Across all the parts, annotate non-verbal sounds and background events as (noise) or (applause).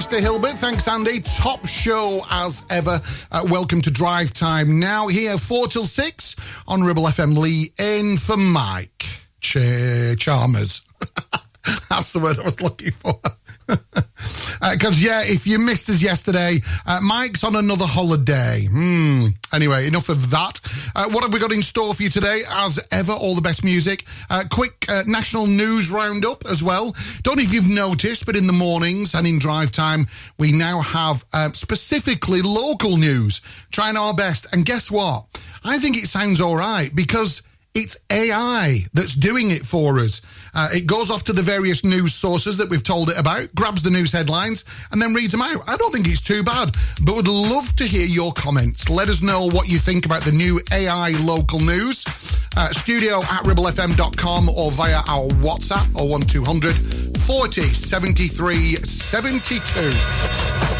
Mr. Hilbert. Thanks, Andy. Top show as ever. Uh, welcome to Drive Time. Now here, 4 till 6 on Ribble FM Lee in for Mike Ch- Chalmers. (laughs) That's the word I was looking for. Because, (laughs) uh, yeah, if you missed us yesterday, uh, Mike's on another holiday. Hmm. Anyway, enough of that. Uh, what have we got in store for you today? As ever, all the best music. Uh, quick uh, national news roundup as well. Don't know if you've noticed, but in the mornings and in drive time, we now have uh, specifically local news. Trying our best. And guess what? I think it sounds all right because it's AI that's doing it for us. Uh, it goes off to the various news sources that we've told it about, grabs the news headlines, and then reads them out. I don't think it's too bad, but would love to hear your comments. Let us know what you think about the new AI local news. Uh, studio at ribblefm.com or via our WhatsApp or 1200 40 73 72.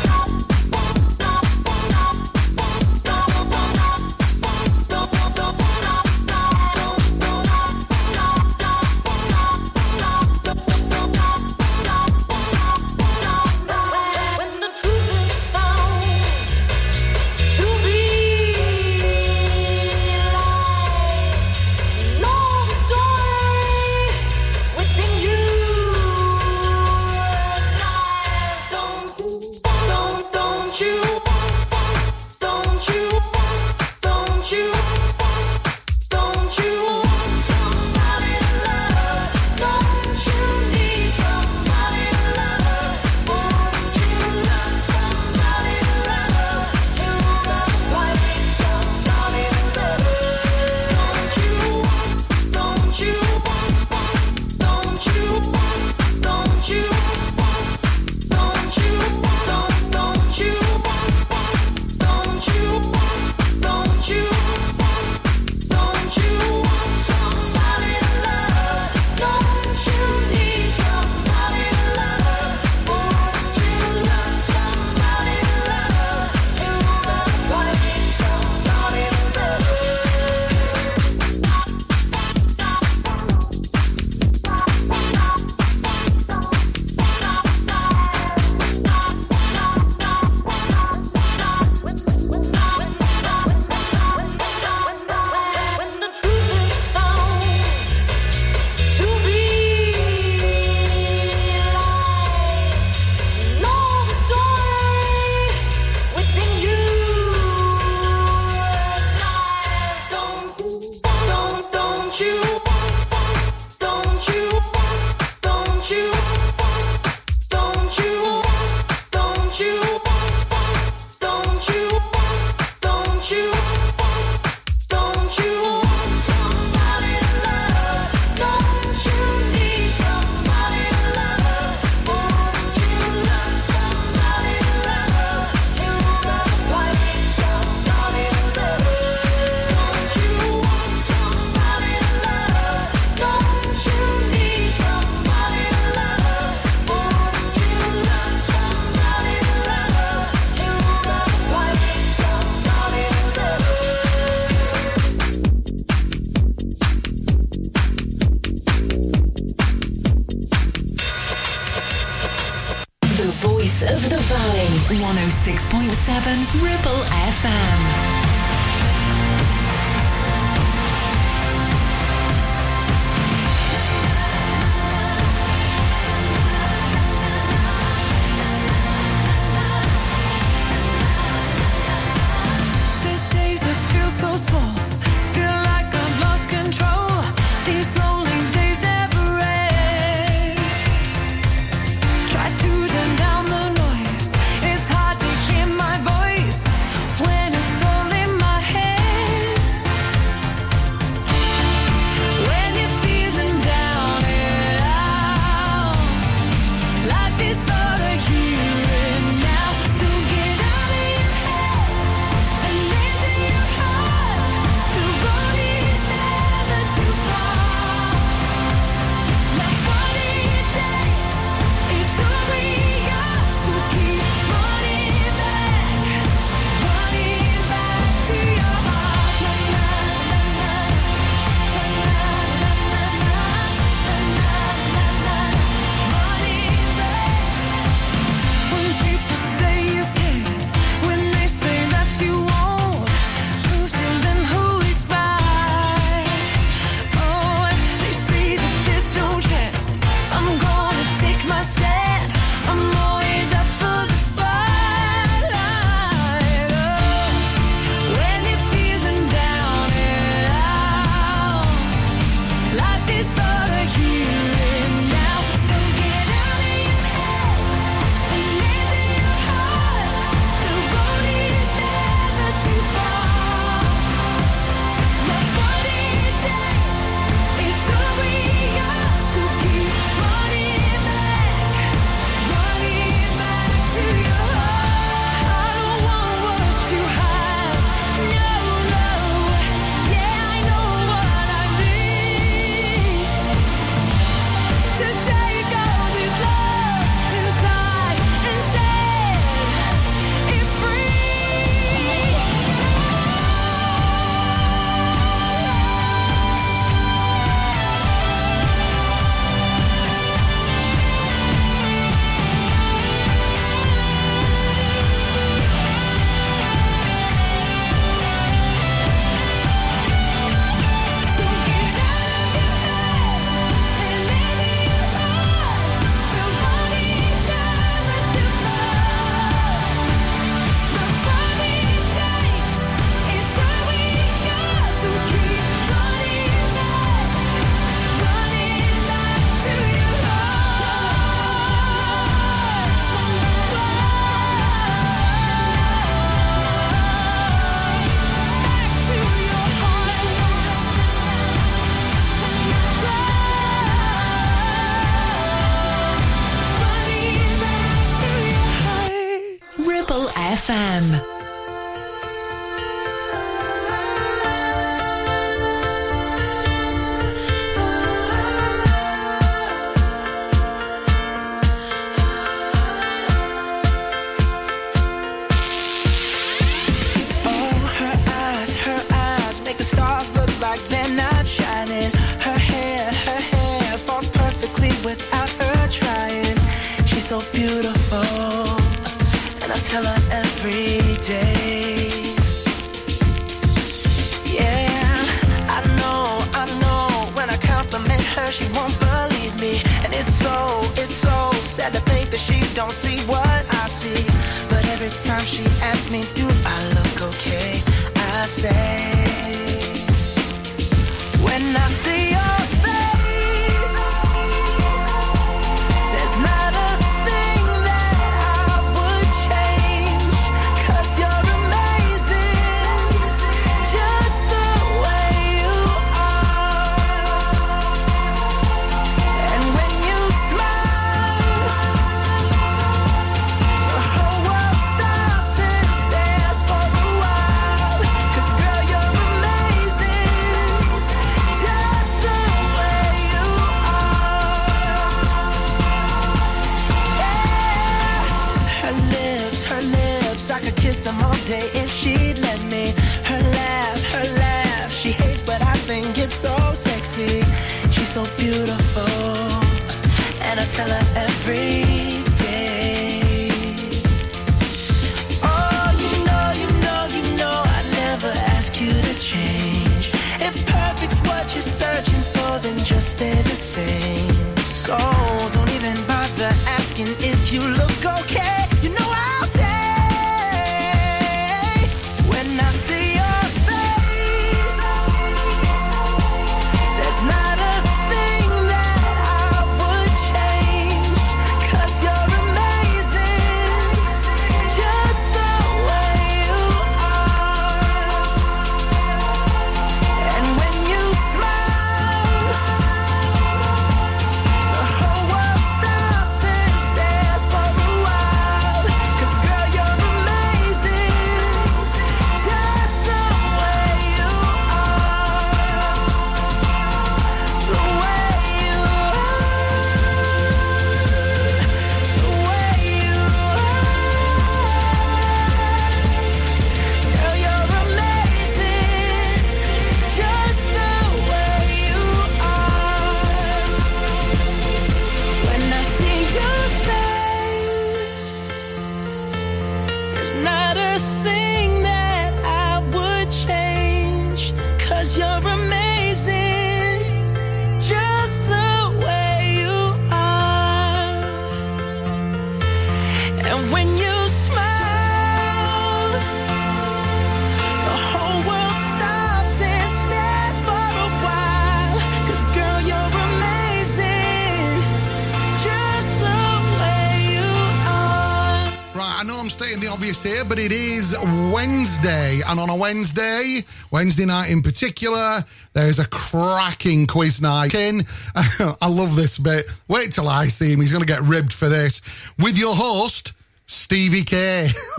Wednesday, Wednesday night in particular, there's a cracking quiz night. In, (laughs) I love this bit. Wait till I see him. He's going to get ribbed for this. With your host, Stevie K. (laughs)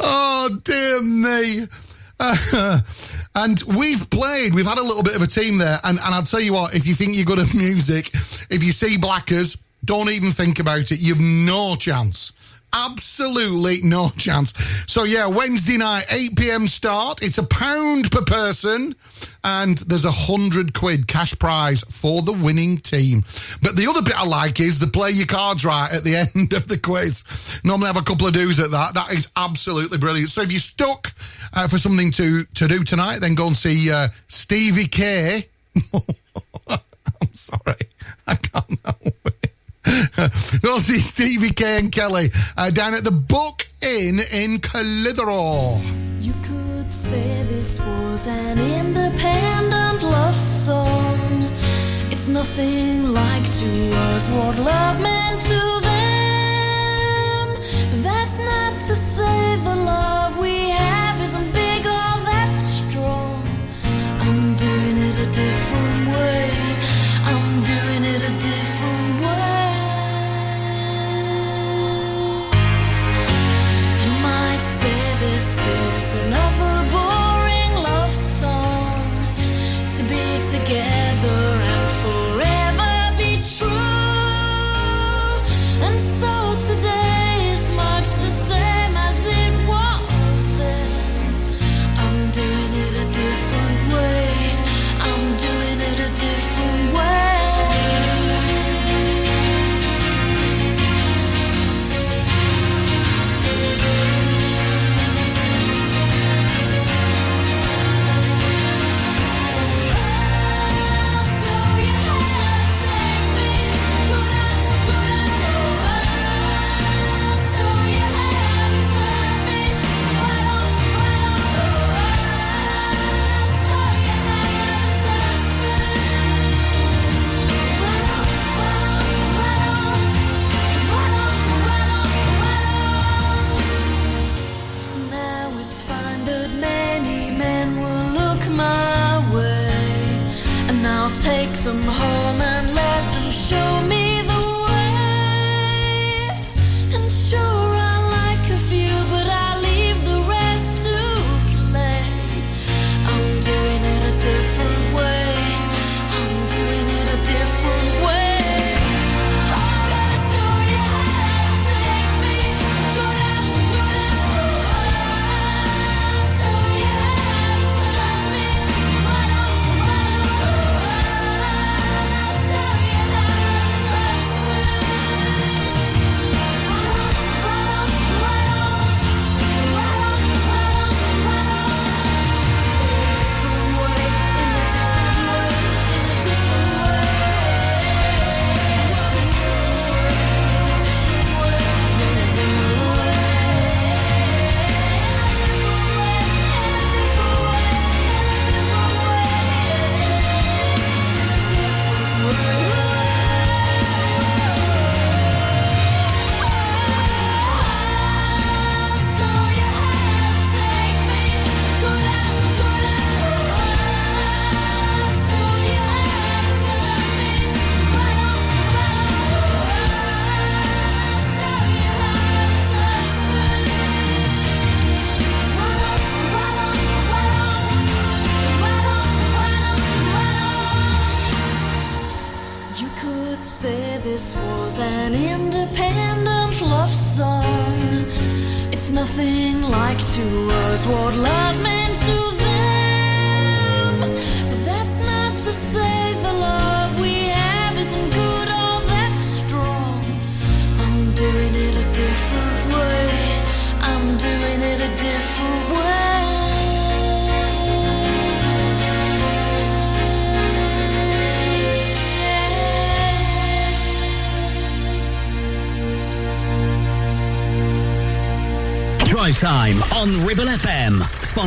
oh, dear me. (laughs) and we've played, we've had a little bit of a team there. And, and I'll tell you what, if you think you're good at music, if you see Blackers, don't even think about it. You've no chance. Absolutely no (laughs) chance. So yeah, Wednesday night, 8 p.m. start. It's a pound per person and there's a hundred quid cash prize for the winning team. But the other bit I like is the play your cards right at the (laughs) end of the quiz. Normally have a couple of do's at that. That is absolutely brilliant. So if you're stuck uh, for something to, to do tonight, then go and see uh, Stevie K. (laughs) I'm sorry. I can't it. (laughs) we'll see Stevie K and Kelly uh, down at the Book Inn in Clitheroe. You could say this was an independent love song. It's nothing like to us what love meant to them. But that's not to say the love we have isn't big or that strong. I'm doing it a different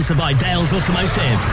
Sponsored by Dales Automotive,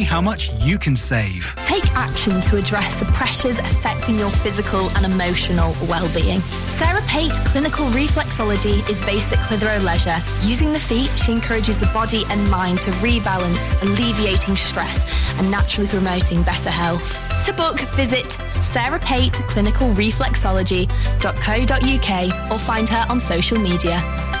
how much you can save. Take action to address the pressures affecting your physical and emotional well-being. Sarah Pate Clinical Reflexology is based at Clitheroe Leisure. Using the feet, she encourages the body and mind to rebalance, alleviating stress and naturally promoting better health. To book, visit sarahpateclinicalreflexology.co.uk or find her on social media.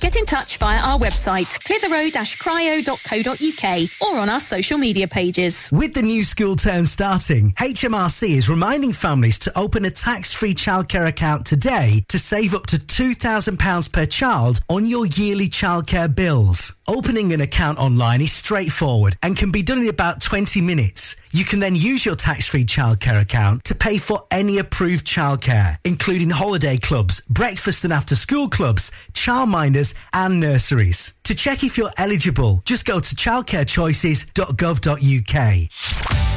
Get in touch via our website, clitheroe-cryo.co.uk or on our social media pages. With the new school term starting, HMRC is reminding families to open a tax-free childcare account today to save up to £2,000 per child on your yearly childcare bills. Opening an account online is straightforward and can be done in about 20 minutes. You can then use your tax-free childcare account to pay for any approved childcare, including holiday clubs, breakfast and after school clubs, childminders and nurseries. To check if you're eligible, just go to childcarechoices.gov.uk.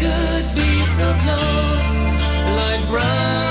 could be so close, like brown.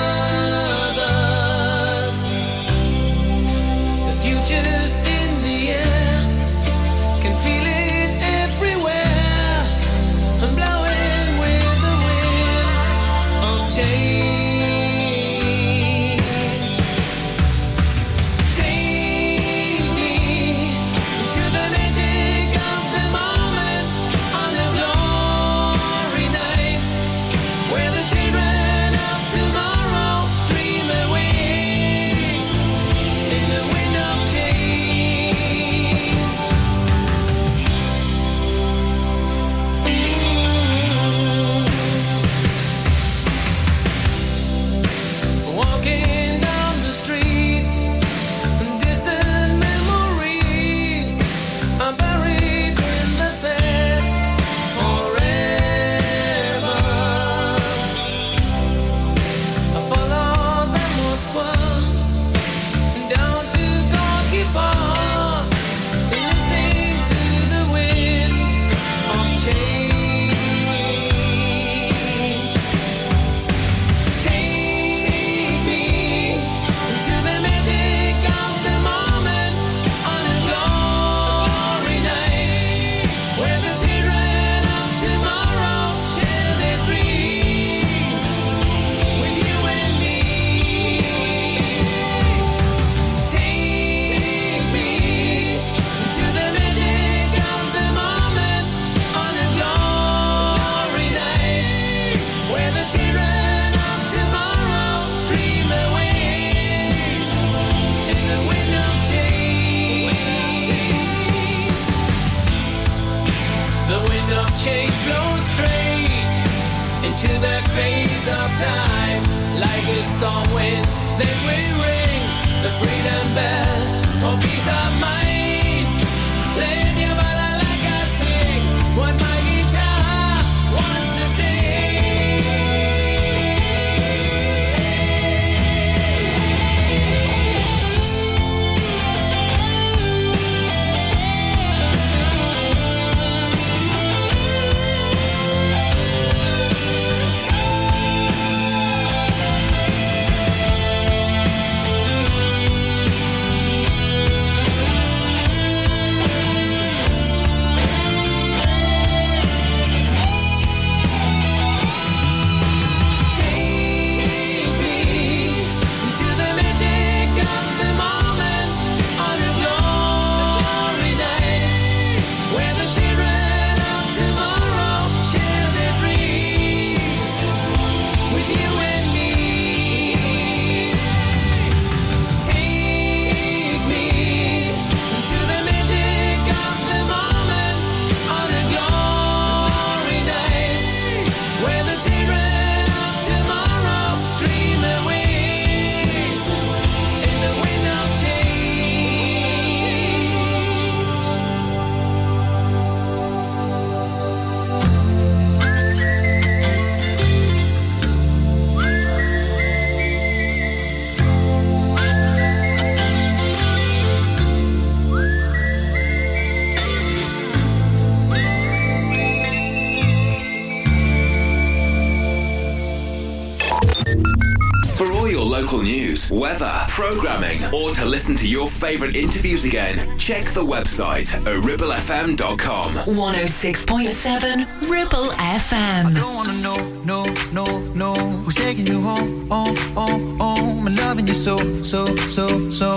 local news, weather, programming, or to listen to your favourite interviews again, check the website at ribblefm.com. 106.7 Ribble FM. I don't wanna know, no, no, no, who's taking you home, oh, oh, oh, I'm loving you so, so, so, so.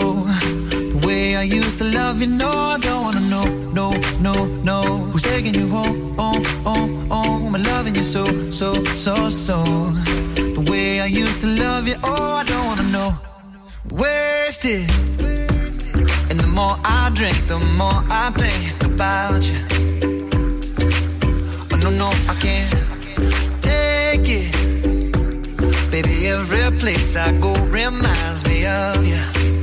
The way I used to love you, no, I don't wanna know, no, no, no, who's taking you home, oh, oh, oh, I'm loving you so, so, so, so. I used to love you, oh, I don't wanna know. Wasted. And the more I drink, the more I think about you. Oh, no, no, I can't take it. Baby, every place I go reminds me of you.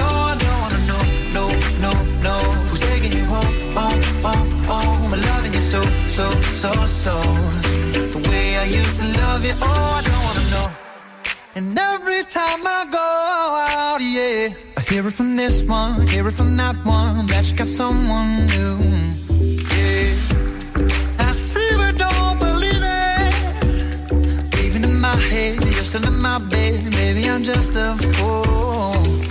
I don't wanna know, no, no, no. Who's taking you home, home, home? And loving you so, so, so, so. The way I used to love you, oh, I don't wanna know. And every time I go out, yeah, I hear it from this one, hear it from that one, that you got someone new. Yeah. I see but don't believe it. Even in my head, you're still in my bed. Maybe I'm just a fool.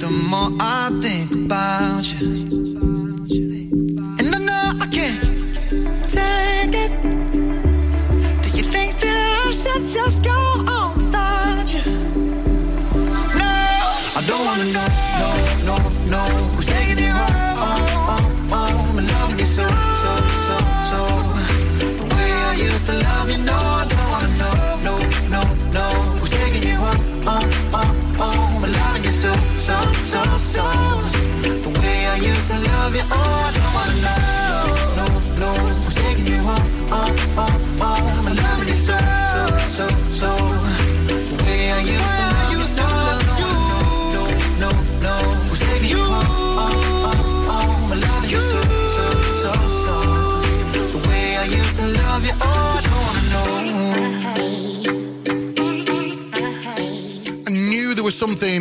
The more I think about you.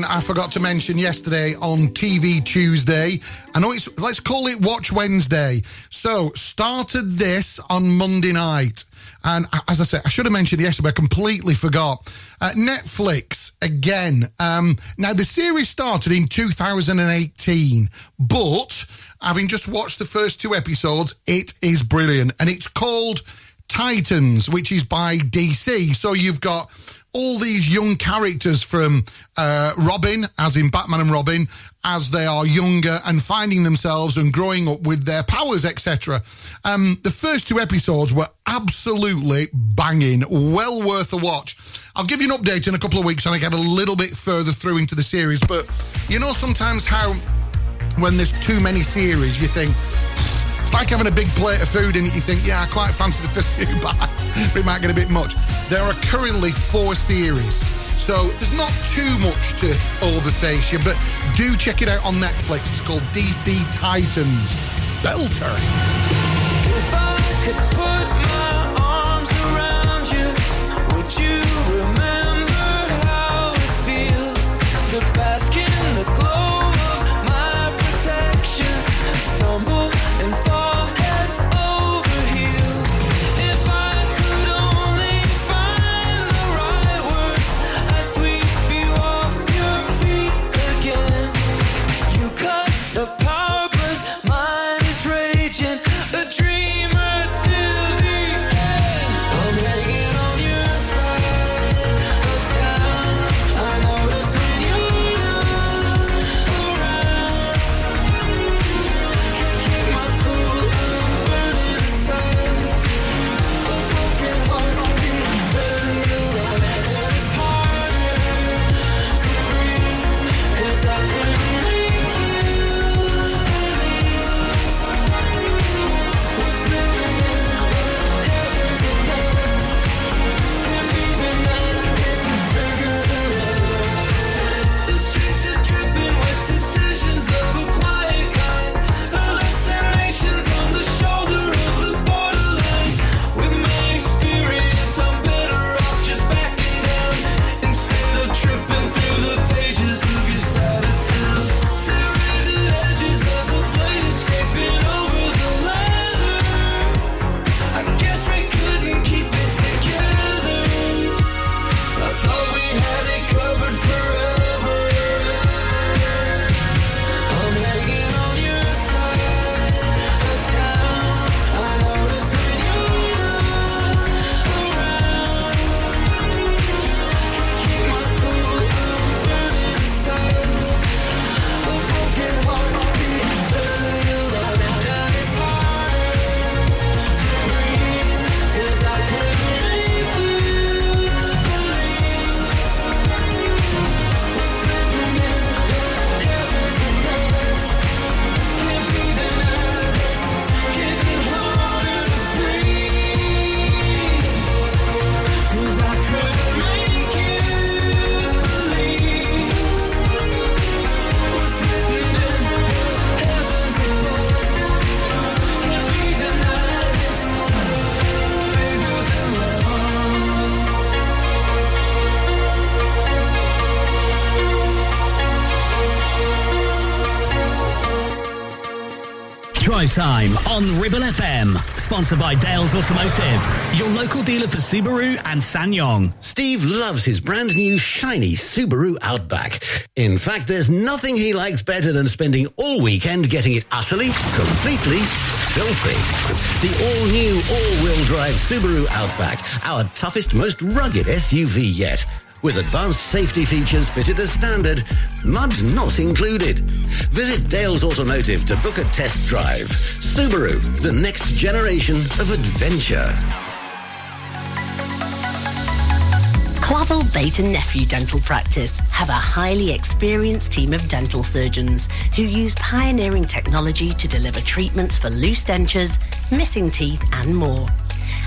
I forgot to mention yesterday on TV Tuesday. I know it's, let's call it Watch Wednesday. So, started this on Monday night. And as I said, I should have mentioned yesterday, I completely forgot. Uh, Netflix, again. Um, now, the series started in 2018, but having just watched the first two episodes, it is brilliant. And it's called Titans, which is by DC. So you've got all these young characters from uh, Robin, as in Batman and Robin, as they are younger and finding themselves and growing up with their powers, etc. Um, the first two episodes were absolutely banging, well worth a watch. I'll give you an update in a couple of weeks when I get a little bit further through into the series. But you know, sometimes how when there's too many series, you think it's like having a big plate of food and you think, yeah, I quite fancy the first (laughs) few bites, but it might get a bit much. There are currently four series. So there's not too much to overface you, but do check it out on Netflix. It's called DC Titans. Belter. Drive Time on Ribble FM. Sponsored by Dales Automotive, your local dealer for Subaru and SsangYong. Steve loves his brand new shiny Subaru Outback. In fact, there's nothing he likes better than spending all weekend getting it utterly, completely filthy. The all-new all-wheel drive Subaru Outback, our toughest, most rugged SUV yet. With advanced safety features fitted as standard, mud not included. Visit Dales Automotive to book a test drive. Subaru, the next generation of adventure. Clavel Bait and Nephew Dental Practice have a highly experienced team of dental surgeons who use pioneering technology to deliver treatments for loose dentures, missing teeth and more.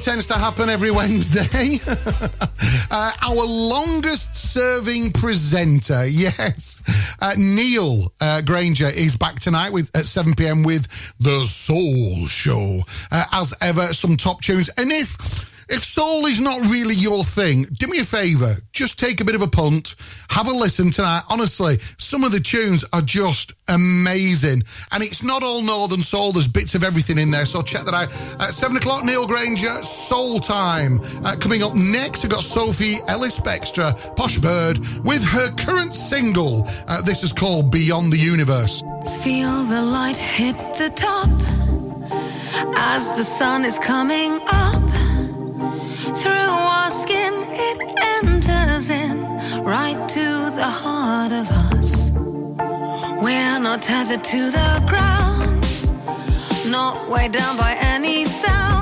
tends to happen every Wednesday. (laughs) uh, our longest serving presenter, (laughs) yes, uh, Neil uh, Granger is back tonight with at 7 pm with The Soul Show. Uh, as ever, some top tunes. And if if soul is not really your thing, do me a favour. Just take a bit of a punt. Have a listen tonight. Honestly, some of the tunes are just amazing. And it's not all Northern Soul. There's bits of everything in there. So check that out. At 7 o'clock, Neil Granger, Soul Time. Uh, coming up next, we've got Sophie Ellis Bextor, Posh Bird, with her current single. Uh, this is called Beyond the Universe. Feel the light hit the top as the sun is coming up. Through our skin, it enters in right to the heart of us. We're not tethered to the ground, not weighed down by any sound.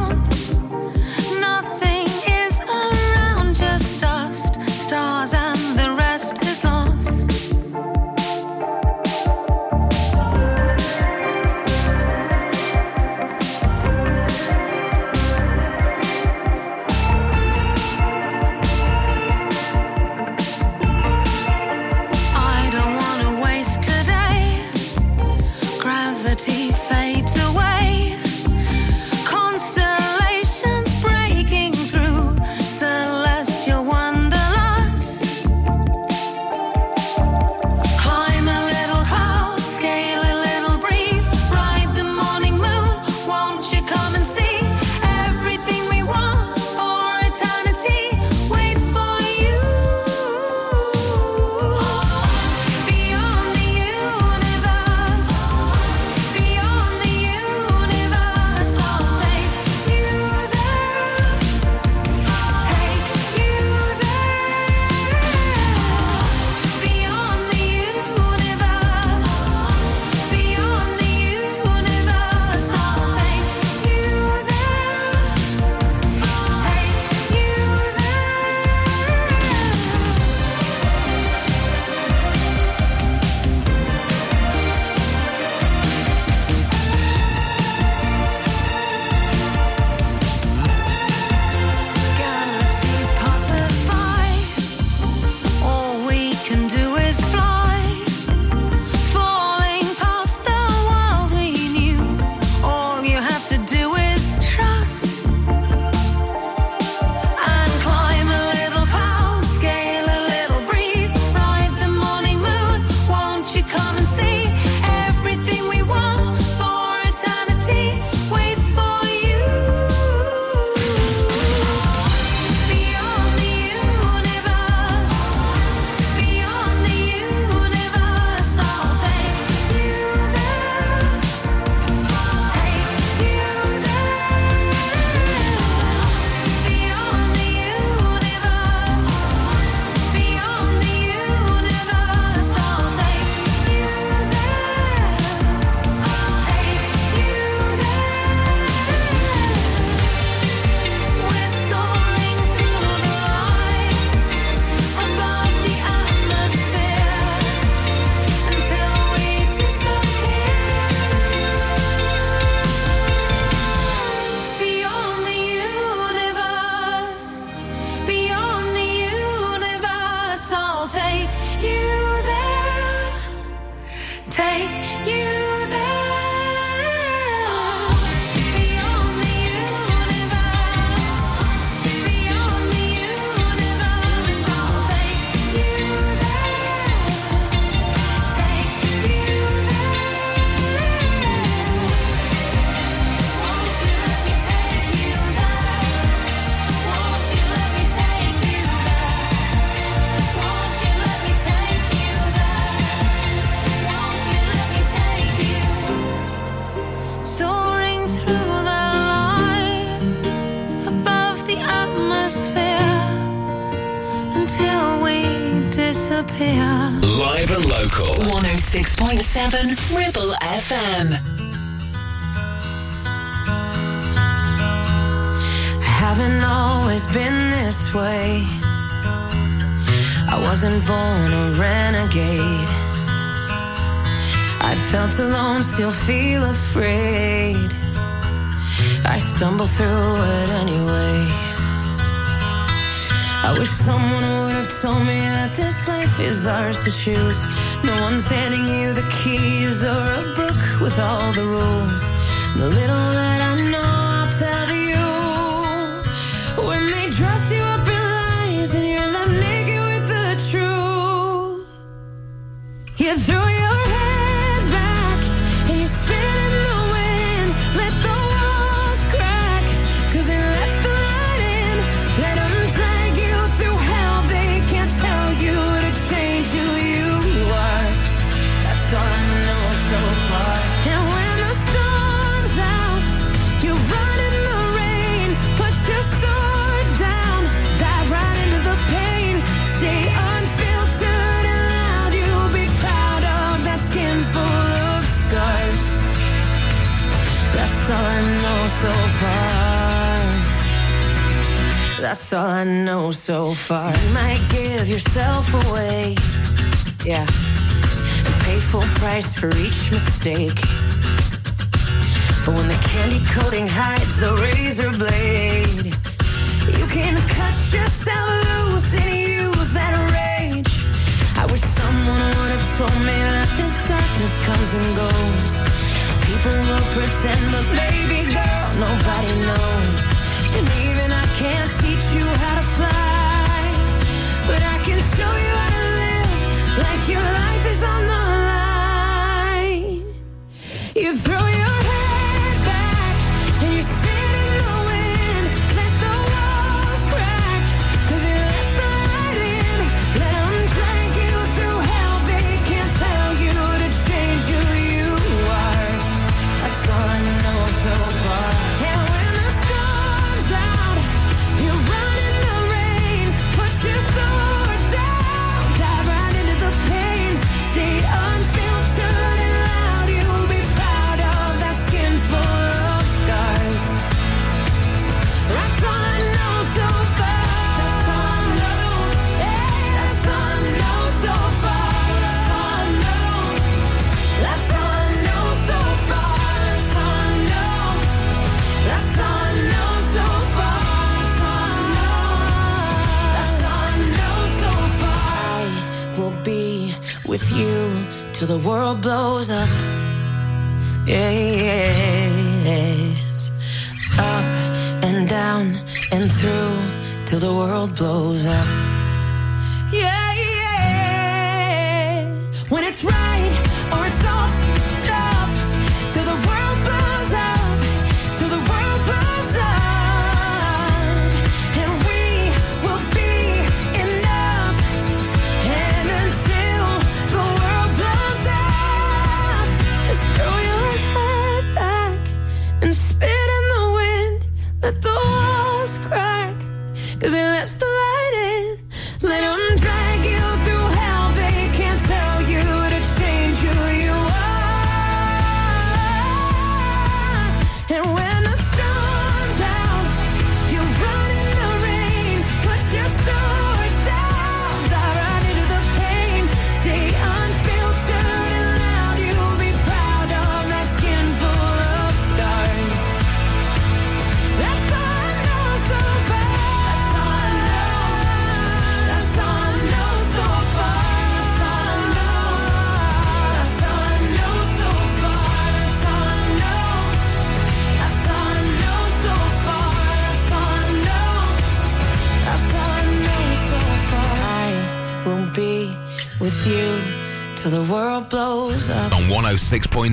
106.7 Ribble FM. haven't always been this way. I wasn't born a renegade. I felt alone, still feel afraid. I stumble through it anyway. I wish someone would have told me that this life is ours to choose. No one's handing all the rules. The little that I know, I'll tell you. I know so far. you might give yourself away. Yeah. And pay full price for each mistake. But when the candy coating hides the razor blade, you can cut yourself loose and use that rage. I wish someone would have told me that this darkness comes and goes. People will pretend, but baby girl, nobody knows.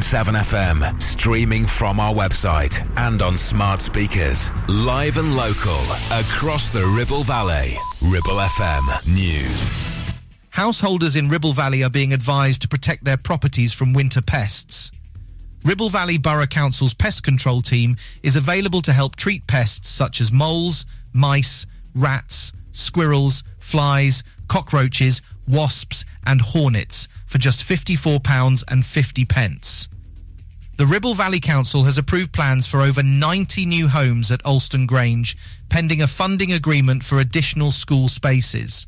FM, streaming from our website and on smart speakers. Live and local across the Ribble Valley. Ribble FM News. Householders in Ribble Valley are being advised to protect their properties from winter pests. Ribble Valley Borough Council's pest control team is available to help treat pests such as moles, mice, rats, squirrels, flies, cockroaches, wasps, and hornets for just £54.50. pence. The Ribble Valley Council has approved plans for over 90 new homes at Alston Grange, pending a funding agreement for additional school spaces.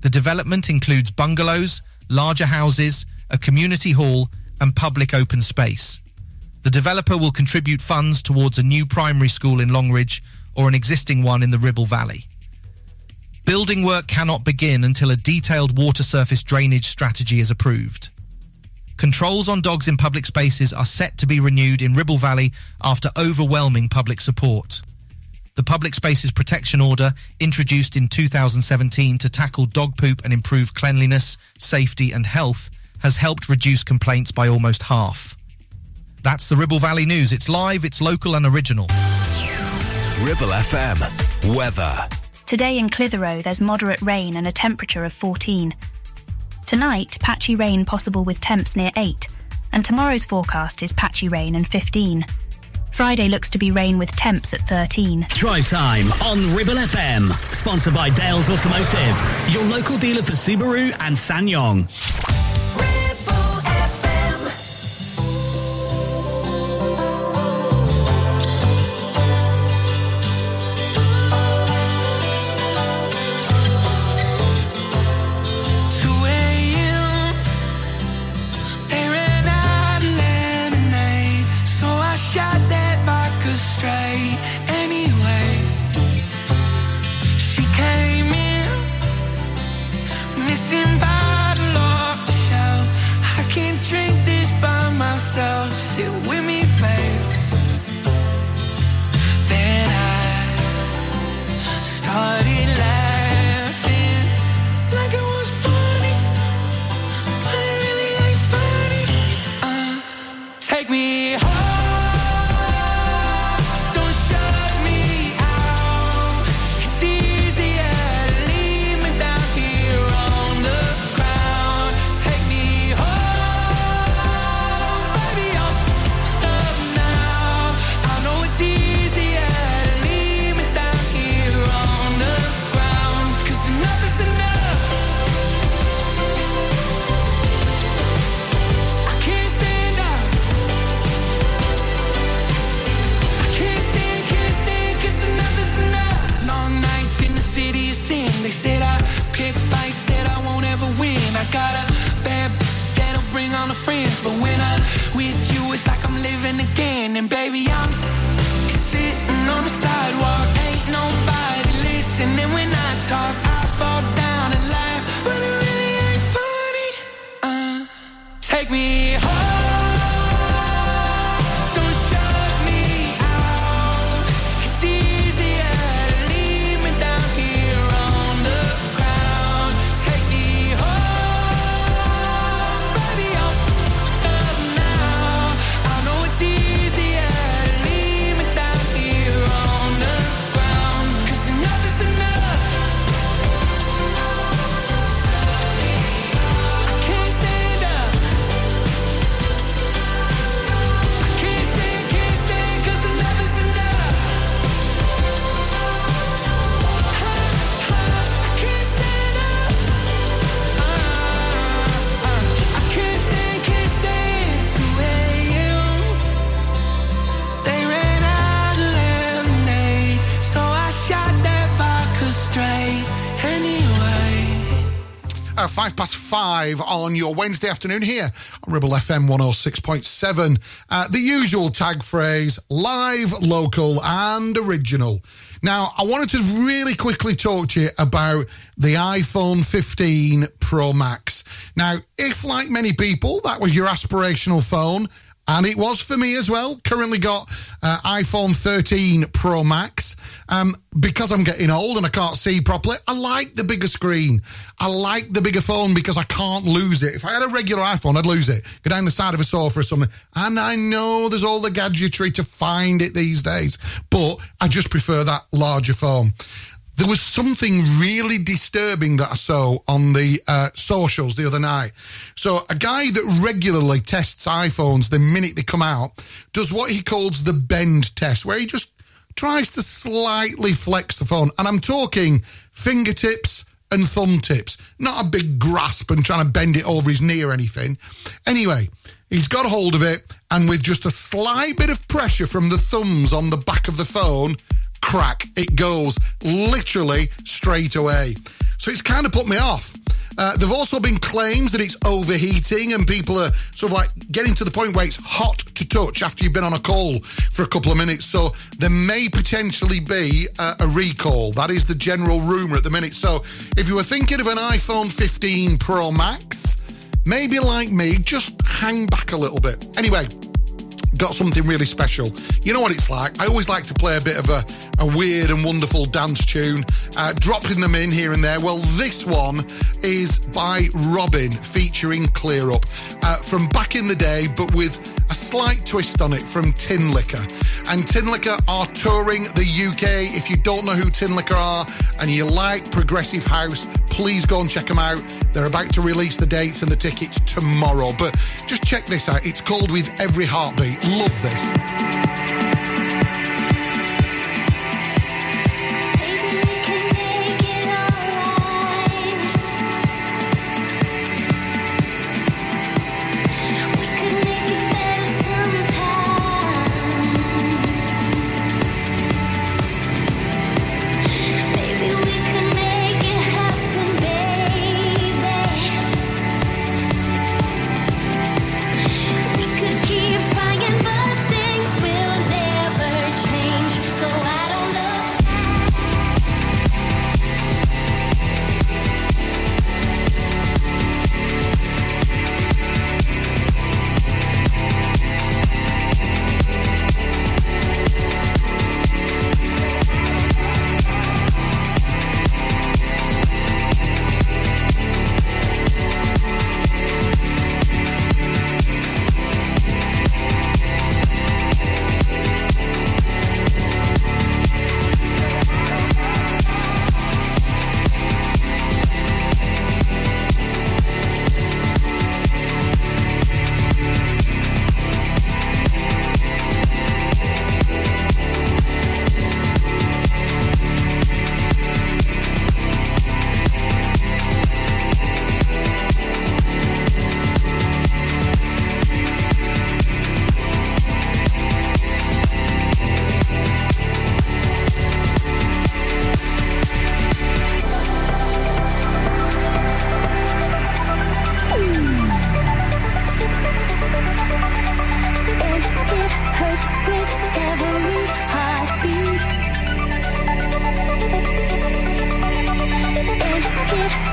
The development includes bungalows, larger houses, a community hall, and public open space. The developer will contribute funds towards a new primary school in Longridge or an existing one in the Ribble Valley. Building work cannot begin until a detailed water surface drainage strategy is approved. Controls on dogs in public spaces are set to be renewed in Ribble Valley after overwhelming public support. The Public Spaces Protection Order, introduced in 2017 to tackle dog poop and improve cleanliness, safety, and health, has helped reduce complaints by almost half. That's the Ribble Valley News. It's live, it's local and original. Ribble FM. Weather. Today in Clitheroe, there's moderate rain and a temperature of 14. Tonight, patchy rain possible with temps near 8, and tomorrow's forecast is patchy rain and 15. Friday looks to be rain with temps at 13. Drive time on Ribble FM. Sponsored by Dales Automotive, your local dealer for Subaru and SsangYong. Living again. And baby, I'm sitting on the sidewalk. Ain't nobody listening when I talk. I fall down and laugh, but it really ain't funny. Uh, take me home. Five past five on your Wednesday afternoon here on Ribble FM 106.7. Uh, the usual tag phrase live, local, and original. Now, I wanted to really quickly talk to you about the iPhone 15 Pro Max. Now, if like many people, that was your aspirational phone, and it was for me as well. Currently got uh, iPhone 13 Pro Max. Um, because I'm getting old and I can't see properly, I like the bigger screen. I like the bigger phone because I can't lose it. If I had a regular iPhone, I'd lose it. Go down the side of a sofa or something. And I know there's all the gadgetry to find it these days, but I just prefer that larger phone. There was something really disturbing that I saw on the uh, socials the other night. So, a guy that regularly tests iPhones the minute they come out does what he calls the bend test, where he just tries to slightly flex the phone. And I'm talking fingertips and thumb tips, not a big grasp and trying to bend it over his knee or anything. Anyway, he's got a hold of it, and with just a slight bit of pressure from the thumbs on the back of the phone, crack, it goes literally straight away. So it's kind of put me off. Uh, there have also been claims that it's overheating and people are sort of like getting to the point where it's hot to touch after you've been on a call for a couple of minutes. So there may potentially be uh, a recall. That is the general rumour at the minute. So if you were thinking of an iPhone 15 Pro Max, maybe like me, just hang back a little bit. Anyway, got something really special. You know what it's like? I always like to play a bit of a, a weird and wonderful dance tune, uh, dropping them in here and there. Well, this one is by Robyn featuring Kleerup uh, from back in the day, but with a slight twist on it from Tinlicker. And Tinlicker are touring the UK. If you don't know who Tinlicker are and you like progressive house, please go and check them out. They're about to release the dates and the tickets tomorrow. But just check this out. It's called With Every Heartbeat. Love this.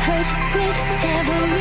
Perfect ever.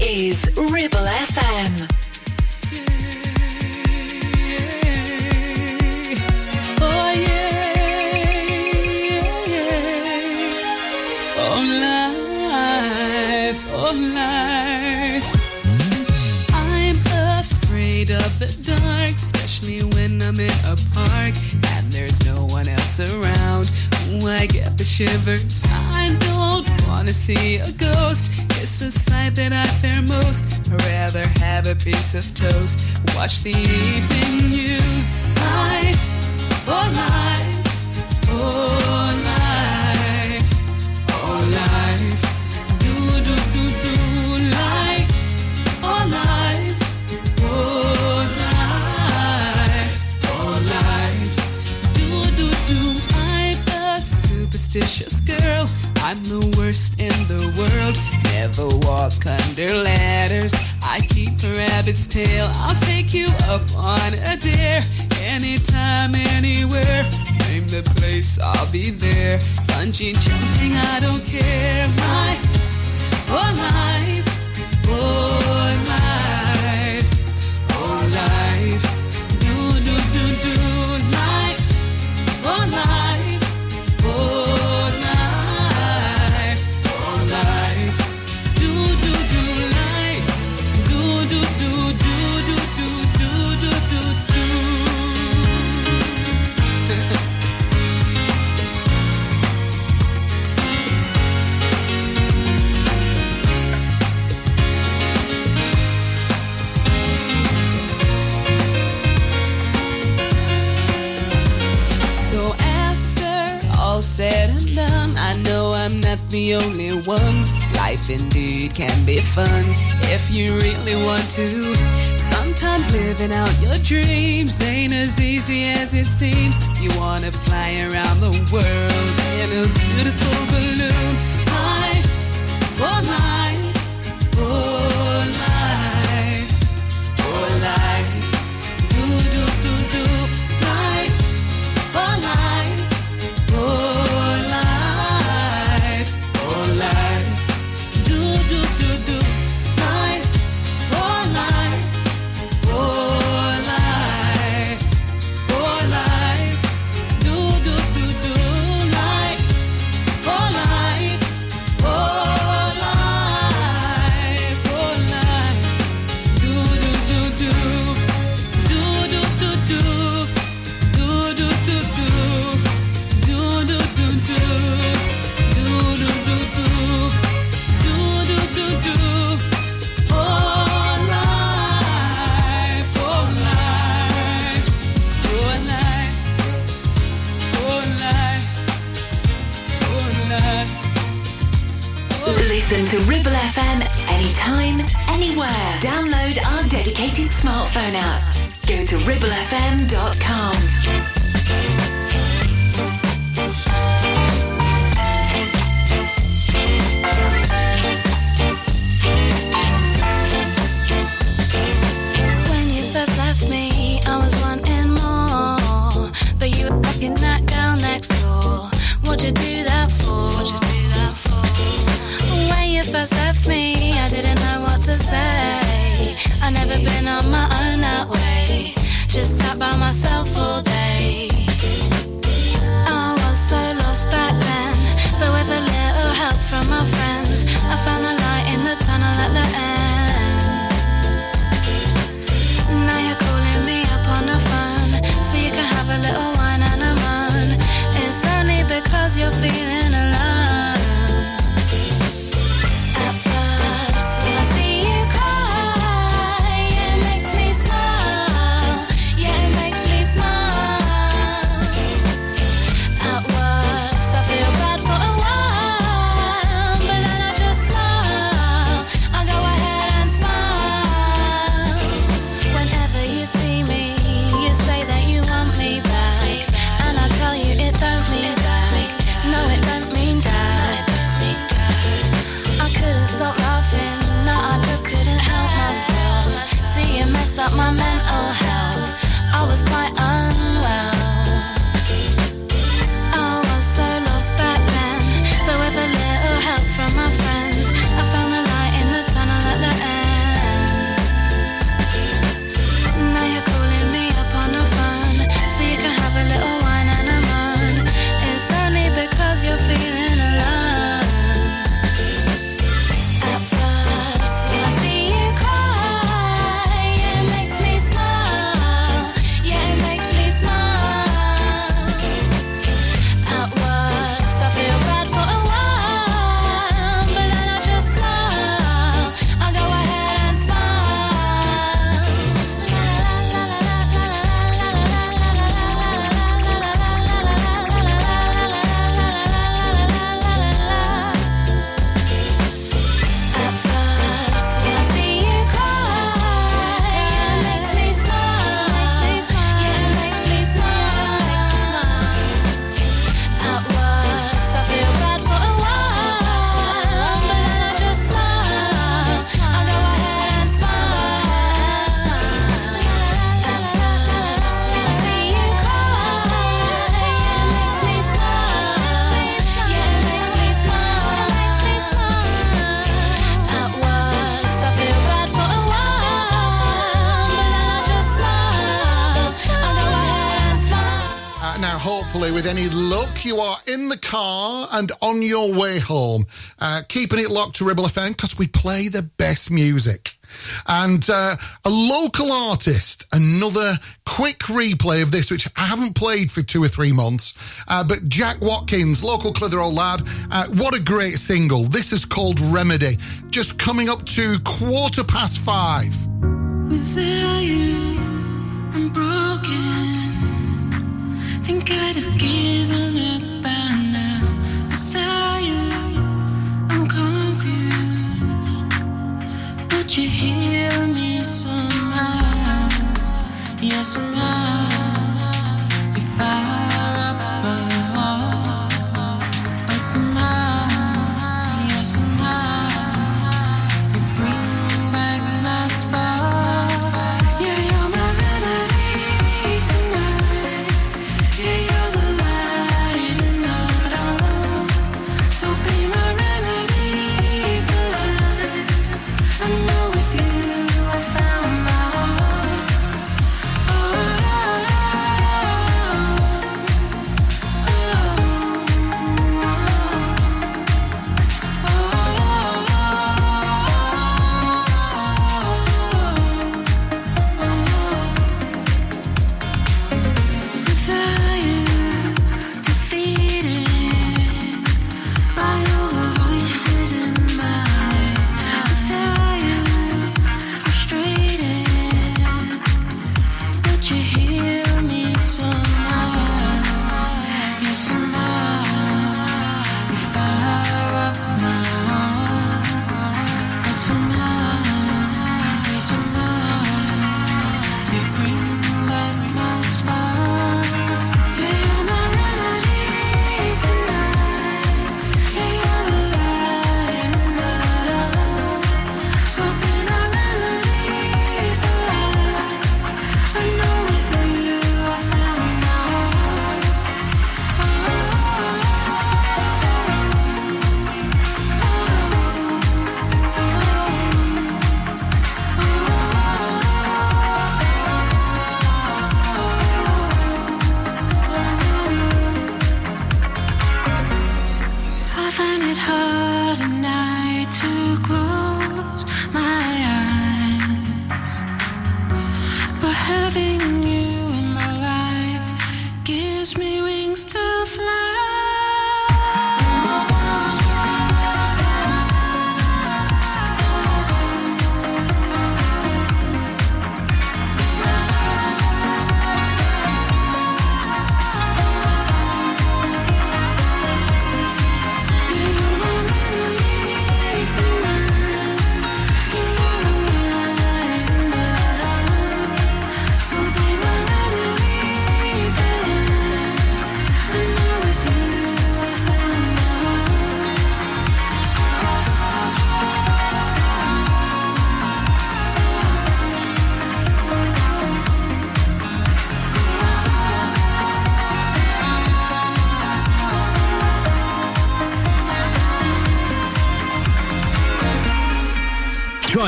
is Ribble. Its tail. I'll take you up on a dare anytime, anywhere. Name the place, I'll be there. Bungee jumping, I don't care. My oh life life indeed can be fun if you really want to. Sometimes living out your dreams ain't as easy as it seems. You wanna fly around the world in a beautiful balloon. I oh my keeping it locked to Ribble FM because we play the best music. And uh, a local artist, another quick replay of this, which I haven't played for two or three months. Uh, but Jack Watkins, local Clitheroe lad, uh, what a great single. This is called Remedy, just coming up to quarter past five. Without you, I'm broken. Think I'd have given up by now. Without you, you heal me somehow. Yeah, somehow.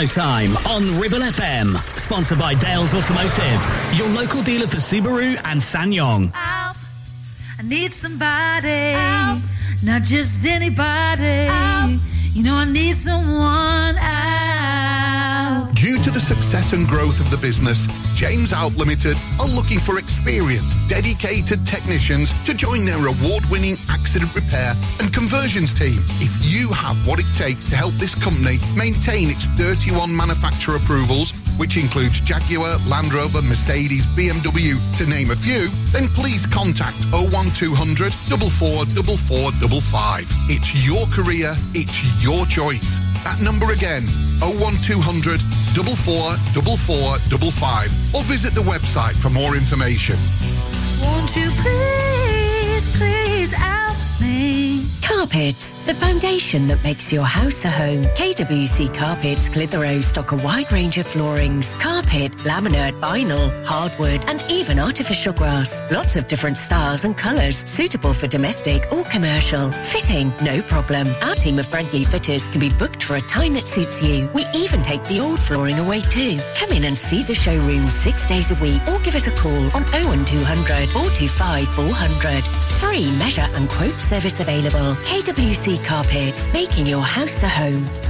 Drive time on Ribble FM. Sponsored by Dales Automotive, your local dealer for Subaru and SsangYong. I need somebody, not just anybody. You know, I need someone out. Due to the success and growth of the business, James Out Limited are looking for experienced, dedicated technicians to join their award-winning accident repair and conversions team. If you have what it takes to help this company maintain its 31 manufacturer approvals, which includes Jaguar, Land Rover, Mercedes, BMW, to name a few, then please contact 01200 444455. It's your career, it's your choice. That number again, 01200 444455. Or visit the website for more information. Carpets, the foundation that makes your house a home. KWC Carpets Clitheroe stock a wide range of floorings, carpet, laminate, vinyl, hardwood, and even artificial grass. Lots of different styles and colours, suitable for domestic or commercial. Fitting, no problem. Our team of friendly fitters can be booked for a time that suits you. We even take the old flooring away too. Come in and see the showroom six days a week or give us a call on 01200 425 400. Free measure and quote service available. KWC Carpets, making your house a home.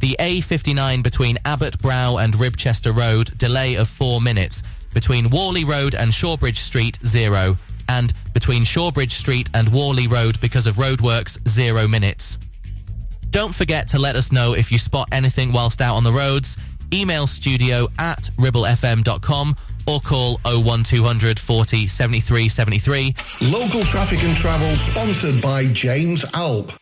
the A59 between Abbott Brow and Ribchester Road, delay of four minutes. Between Whalley Road and Shawbridge Street, zero. And between Shawbridge Street and Whalley Road because of roadworks, zero minutes. Don't forget to let us know if you spot anything whilst out on the roads. Email studio at ribblefm.com or call 01200 40 73 73. Local traffic and travel sponsored by James Alb.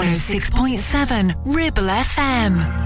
106.7 Ribble FM.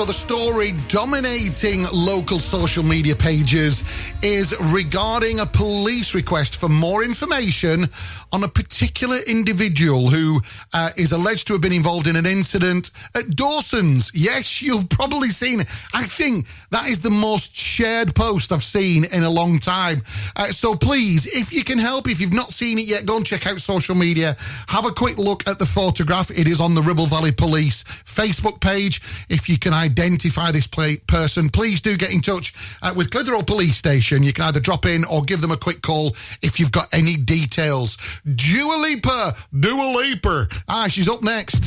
So the story dominating local social media pages is regarding a police request for more information on a particular individual who uh, is alleged to have been involved in an incident at Dawson's. Yes, you've probably seen it. I think that is the most shared post I've seen in a long time. Uh, so please, if you can help, if you've not seen it yet, go and check out social media. Have a quick look at the photograph. It is on the Ribble Valley Police Facebook page. If you can identify this person, please do get in touch uh, with Clitheroe Police Station. You can either drop in or give them a quick call if you've got any details. Dua Lipa, Dua Lipa. Ah, she's up next.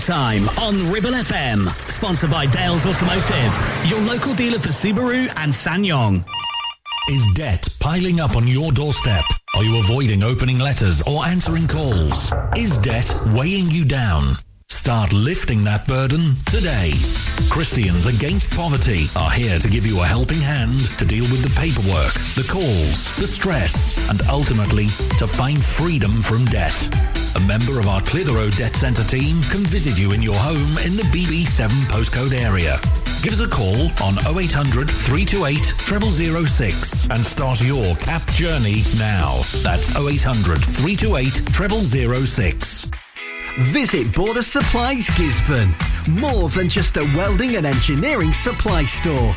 Time on Ribble FM. Sponsored by Dales Automotive, your local dealer for Subaru and SsangYong. Is debt piling up on your doorstep? Are you avoiding opening letters or answering calls? Is debt weighing you down? Start lifting that burden today. Christians Against Poverty are here to give you a helping hand to deal with the paperwork, the calls, the stress, and ultimately to find freedom from debt. A member of our Clitheroe Debt Centre team can visit you in your home in the BB7 postcode area. Give us a call on 0800 328 0006 and start your CAP journey now. That's 0800 328 0006. Visit Border Supplies Gisburn. More than just a welding and engineering supply store.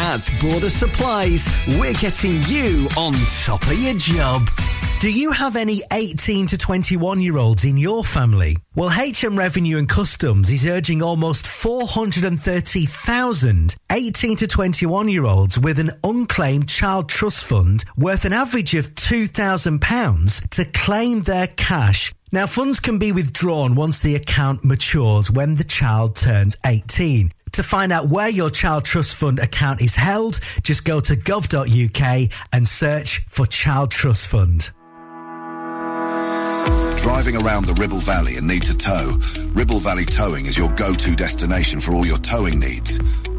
At Border Supplies, we're getting you on top of your job. Do you have any 18 to 21 year olds in your family? Well, HM Revenue and Customs is urging almost 430,000 18 to 21 year olds with an unclaimed child trust fund worth an average of £2,000 to claim their cash. Now, funds can be withdrawn once the account matures when the child turns 18. To find out where your child trust fund account is held, just go to gov.uk and search for Child Trust Fund. Driving around the Ribble Valley and need to tow? Ribble Valley Towing is your go-to destination for all your towing needs.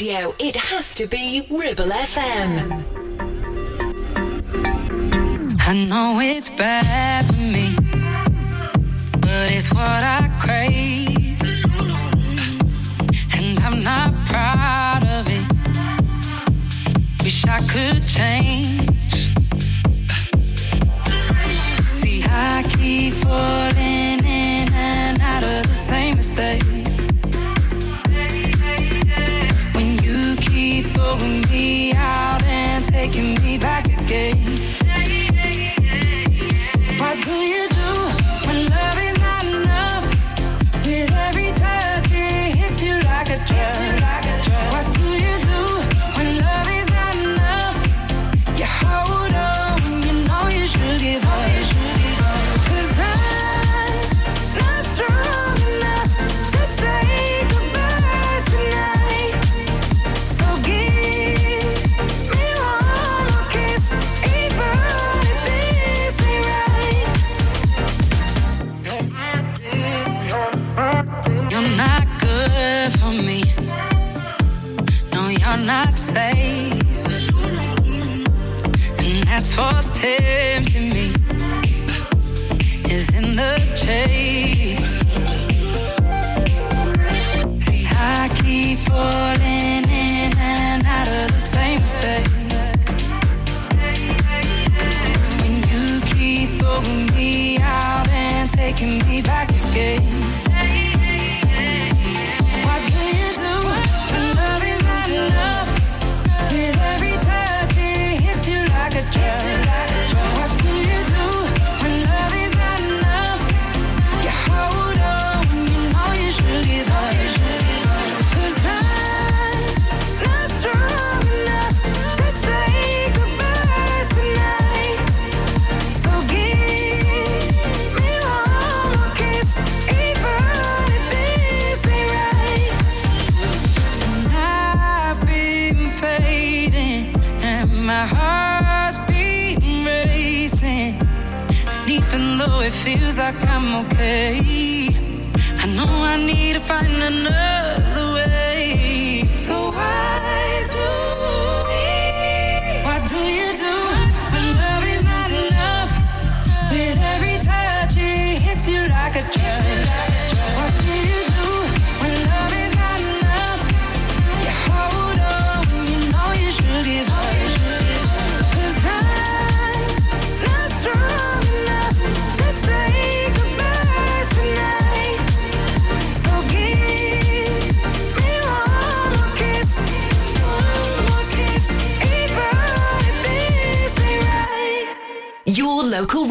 radio, it has to be Ribble FM. I know it's bad for me, but it's what I crave. And I'm not proud of it. Wish I could change. See, I keep falling in and out of the same mistake. forced him okay. I know I need to find another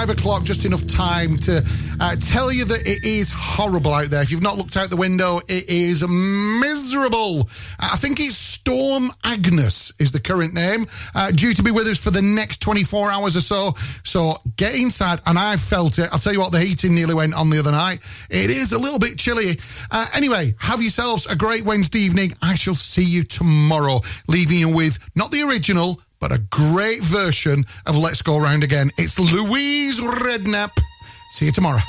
Five o'clock, just enough time to uh, tell you that it is horrible out there. If you've not looked out the window, it is miserable. I think it's Storm Agnes is the current name, uh, due to be with us for the next 24 hours or so. So get inside, and I felt it. I'll tell you what, the heating nearly went on the other night. It is a little bit chilly. Uh, anyway, have yourselves a great Wednesday evening. I shall see you tomorrow, leaving you with not the original, but a great version of Let's Go Round Again. It's Louise Redknapp. See you tomorrow.